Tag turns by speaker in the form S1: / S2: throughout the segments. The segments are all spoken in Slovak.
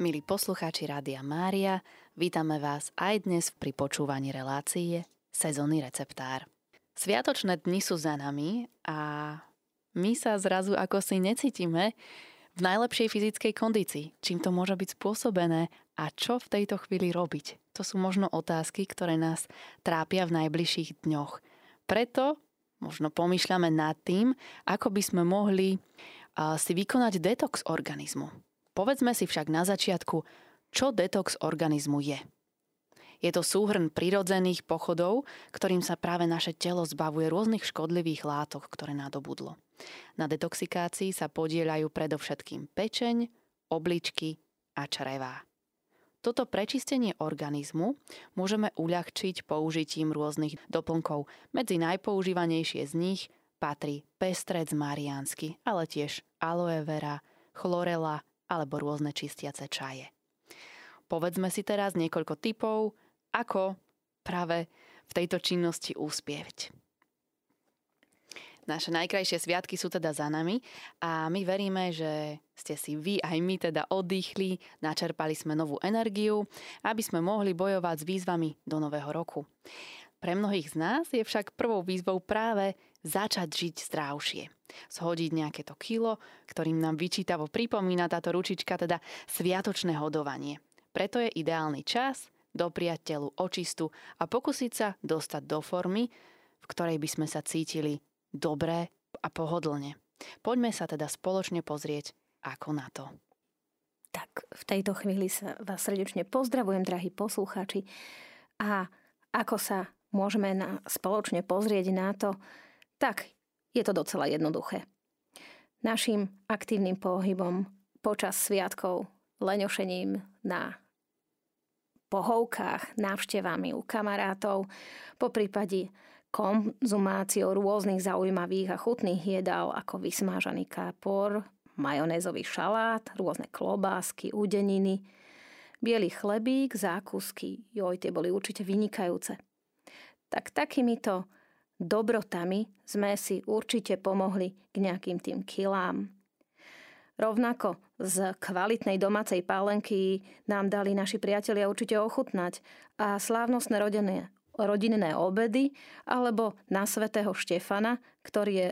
S1: Milí poslucháči Rádia Mária, vítame vás aj dnes pri počúvaní relácie Sezónny receptár. Sviatočné dni sú za nami a my sa zrazu ako si necítime v najlepšej fyzickej kondícii. Čím to môže byť spôsobené a čo v tejto chvíli robiť? To sú možno otázky, ktoré nás trápia v najbližších dňoch. Preto možno pomýšľame nad tým, ako by sme mohli si vykonať detox organizmu Povedzme si však na začiatku, čo detox organizmu je. Je to súhrn prirodzených pochodov, ktorým sa práve naše telo zbavuje rôznych škodlivých látok, ktoré nadobudlo. Na detoxikácii sa podielajú predovšetkým pečeň, obličky a črevá. Toto prečistenie organizmu môžeme uľahčiť použitím rôznych doplnkov. Medzi najpoužívanejšie z nich patrí pestrec mariánsky, ale tiež aloe vera, chlorela, alebo rôzne čistiace čaje. Povedzme si teraz niekoľko typov, ako práve v tejto činnosti úspieť. Naše najkrajšie sviatky sú teda za nami a my veríme, že ste si vy aj my teda oddychli, načerpali sme novú energiu, aby sme mohli bojovať s výzvami do nového roku. Pre mnohých z nás je však prvou výzvou práve začať žiť zdravšie. Zhodiť nejaké to kilo, ktorým nám vyčítavo pripomína táto ručička, teda sviatočné hodovanie. Preto je ideálny čas dopriať telu očistu a pokúsiť sa dostať do formy, v ktorej by sme sa cítili dobre a pohodlne. Poďme sa teda spoločne pozrieť, ako na to.
S2: Tak v tejto chvíli sa vás srdečne pozdravujem, drahí poslucháči. A ako sa môžeme na, spoločne pozrieť na to, tak je to docela jednoduché. Našim aktívnym pohybom počas sviatkov, leňošením na pohovkách, návštevami u kamarátov, po prípade konzumáciou rôznych zaujímavých a chutných jedál ako vysmážaný kápor, majonézový šalát, rôzne klobásky, údeniny, biely chlebík, zákusky, joj, tie boli určite vynikajúce tak takýmito dobrotami sme si určite pomohli k nejakým tým kilám. Rovnako z kvalitnej domácej pálenky nám dali naši priatelia určite ochutnať a slávnostné rodinné, rodinné obedy alebo na svätého Štefana, ktorý je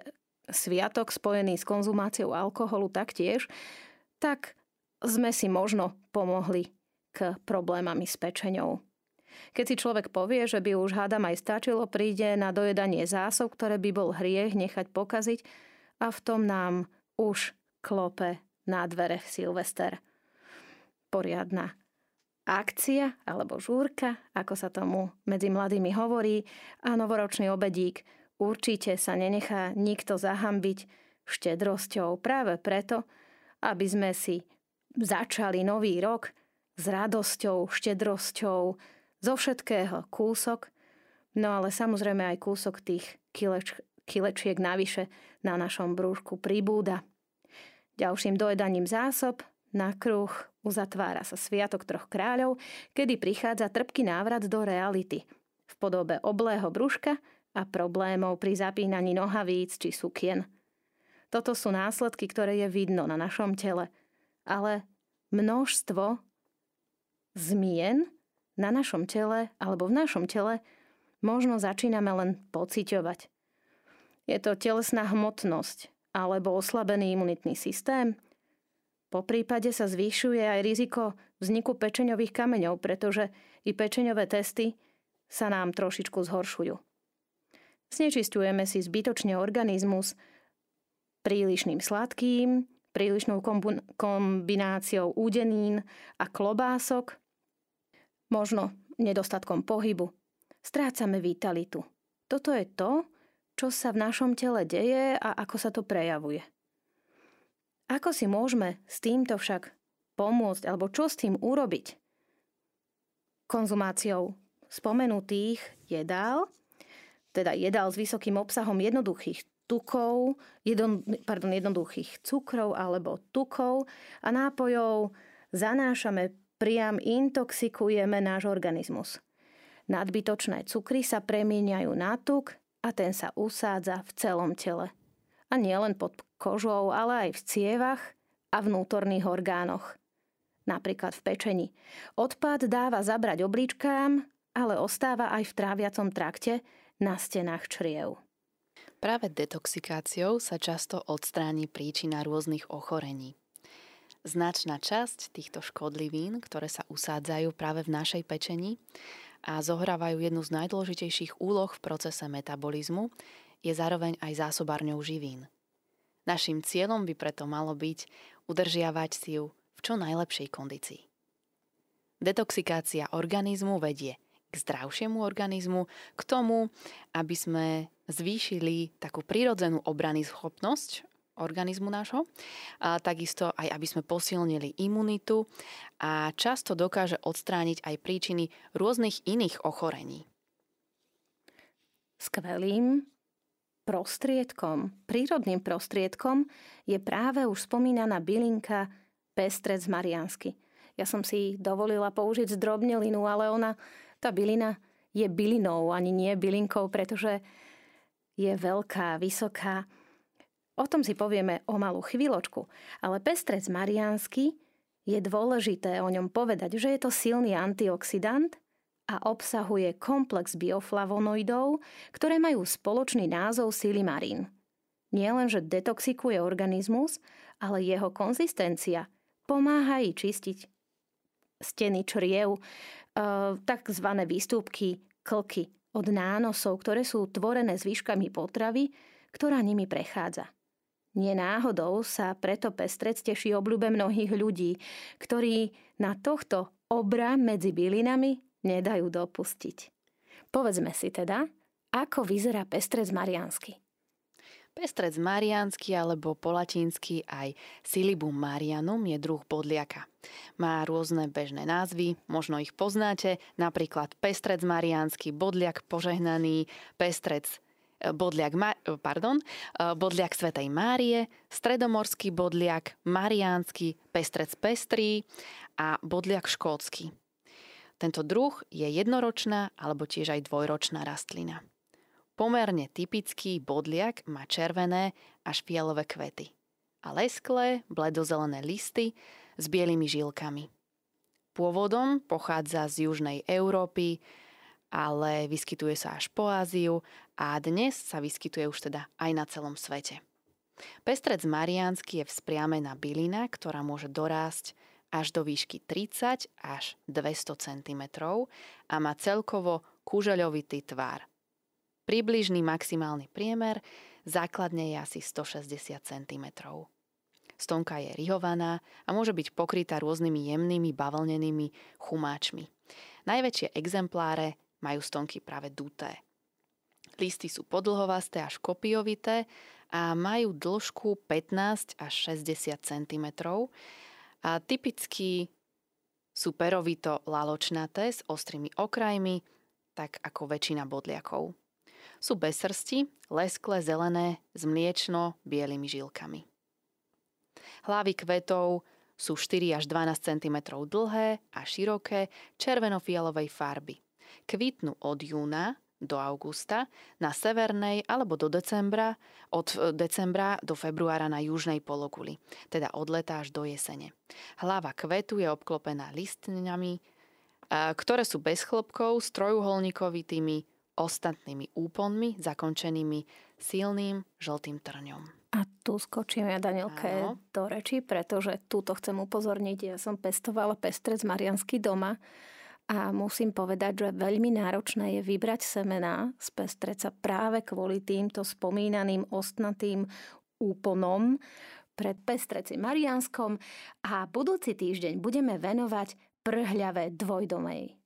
S2: sviatok spojený s konzumáciou alkoholu taktiež, tak sme si možno pomohli k problémami s pečeňou. Keď si človek povie, že by už hádam aj stačilo, príde na dojedanie zásob, ktoré by bol hriech nechať pokaziť a v tom nám už klope na dvere Silvester. Poriadna akcia alebo žúrka, ako sa tomu medzi mladými hovorí, a novoročný obedík určite sa nenechá nikto zahambiť štedrosťou práve preto, aby sme si začali nový rok s radosťou, štedrosťou, zo všetkého kúsok, no ale samozrejme aj kúsok tých kileč, kilečiek navyše na našom brúšku pribúda. Ďalším dojedaním zásob na kruh uzatvára sa Sviatok troch kráľov, kedy prichádza trpký návrat do reality v podobe oblého brúška a problémov pri zapínaní nohavíc či sukien. Toto sú následky, ktoré je vidno na našom tele, ale množstvo zmien na našom tele alebo v našom tele možno začíname len pociťovať. Je to telesná hmotnosť alebo oslabený imunitný systém. Po prípade sa zvyšuje aj riziko vzniku pečeňových kameňov, pretože i pečeňové testy sa nám trošičku zhoršujú. Znečistujeme si zbytočne organizmus prílišným sladkým, prílišnou kombináciou údenín a klobások, možno nedostatkom pohybu. Strácame vitalitu. Toto je to, čo sa v našom tele deje a ako sa to prejavuje. Ako si môžeme s týmto však pomôcť, alebo čo s tým urobiť? Konzumáciou spomenutých jedál, teda jedál s vysokým obsahom jednoduchých tukov, jedon, pardon, jednoduchých cukrov alebo tukov a nápojov zanášame priam intoxikujeme náš organizmus. Nadbytočné cukry sa premieňajú na tuk a ten sa usádza v celom tele. A nielen pod kožou, ale aj v cievach a vnútorných orgánoch. napríklad v pečení. Odpad dáva zabrať obličkám, ale ostáva aj v tráviacom trakte na stenách čriev.
S1: Práve detoxikáciou sa často odstráni príčina rôznych ochorení. Značná časť týchto škodlivín, ktoré sa usádzajú práve v našej pečení a zohrávajú jednu z najdôležitejších úloh v procese metabolizmu, je zároveň aj zásobárňou živín. Naším cieľom by preto malo byť udržiavať si ju v čo najlepšej kondícii. Detoxikácia organizmu vedie k zdravšiemu organizmu, k tomu, aby sme zvýšili takú prirodzenú obrany schopnosť organizmu nášho, a takisto aj aby sme posilnili imunitu a často dokáže odstrániť aj príčiny rôznych iných ochorení.
S2: Skvelým prostriedkom, prírodným prostriedkom je práve už spomínaná bylinka pestrec mariansky. Ja som si dovolila použiť zdrobnelinu, ale ona tá bylina je bylinou, ani nie bylinkou, pretože je veľká, vysoká. O tom si povieme o malú chvíľočku. Ale pestrec mariánsky je dôležité o ňom povedať, že je to silný antioxidant a obsahuje komplex bioflavonoidov, ktoré majú spoločný názov silimarín. Nie len, že detoxikuje organizmus, ale jeho konzistencia pomáha i čistiť steny čriev, tzv. výstupky, klky od nánosov, ktoré sú tvorené zvyškami potravy, ktorá nimi prechádza. Nie náhodou sa preto pestrec teší obľúbe mnohých ľudí, ktorí na tohto obra medzi bylinami nedajú dopustiť. Povedzme si teda, ako vyzerá pestrec mariansky.
S1: Pestrec mariánsky alebo po latinsky aj Silibum marianum je druh bodliaka. Má rôzne bežné názvy, možno ich poznáte, napríklad pestrec mariánsky, bodliak požehnaný, pestrec bodliak, e, pardon, e, bodliak Svetej Márie, stredomorský bodliak, mariánsky, pestrec pestrý a bodliak škótsky. Tento druh je jednoročná alebo tiež aj dvojročná rastlina. Pomerne typický bodliak má červené až fialové kvety a lesklé, bledozelené listy s bielými žilkami. Pôvodom pochádza z južnej Európy, ale vyskytuje sa až po Áziu a dnes sa vyskytuje už teda aj na celom svete. Pestrec mariánsky je vzpriamená bylina, ktorá môže dorásť až do výšky 30 až 200 cm a má celkovo kúžeľovitý tvar – Približný maximálny priemer základne je asi 160 cm. Stonka je rihovaná a môže byť pokrytá rôznymi jemnými bavlnenými chumáčmi. Najväčšie exempláre majú stonky práve duté. Listy sú podlhovasté až kopiovité a majú dĺžku 15 až 60 cm a typicky sú perovito laločnaté s ostrými okrajmi, tak ako väčšina bodliakov. Sú bez srsti, leskle, zelené, s mliečno-bielými žilkami. Hlavy kvetov sú 4 až 12 cm dlhé a široké, červeno-fialovej farby. Kvitnú od júna do augusta, na severnej alebo do decembra, od decembra do februára na južnej pologuli, teda od leta až do jesene. Hlava kvetu je obklopená listňami, ktoré sú bez chlopkov s trojuholníkovitými ostatnými úponmi zakončenými silným žltým trňom.
S2: A tu skočím ja, Danielke, Áno. do reči, pretože túto chcem upozorniť. Ja som pestovala pestrec Mariansky doma a musím povedať, že veľmi náročné je vybrať semená z pestreca práve kvôli týmto spomínaným ostnatým úponom pred pestreci Marianskom a budúci týždeň budeme venovať prhľave dvojdomej.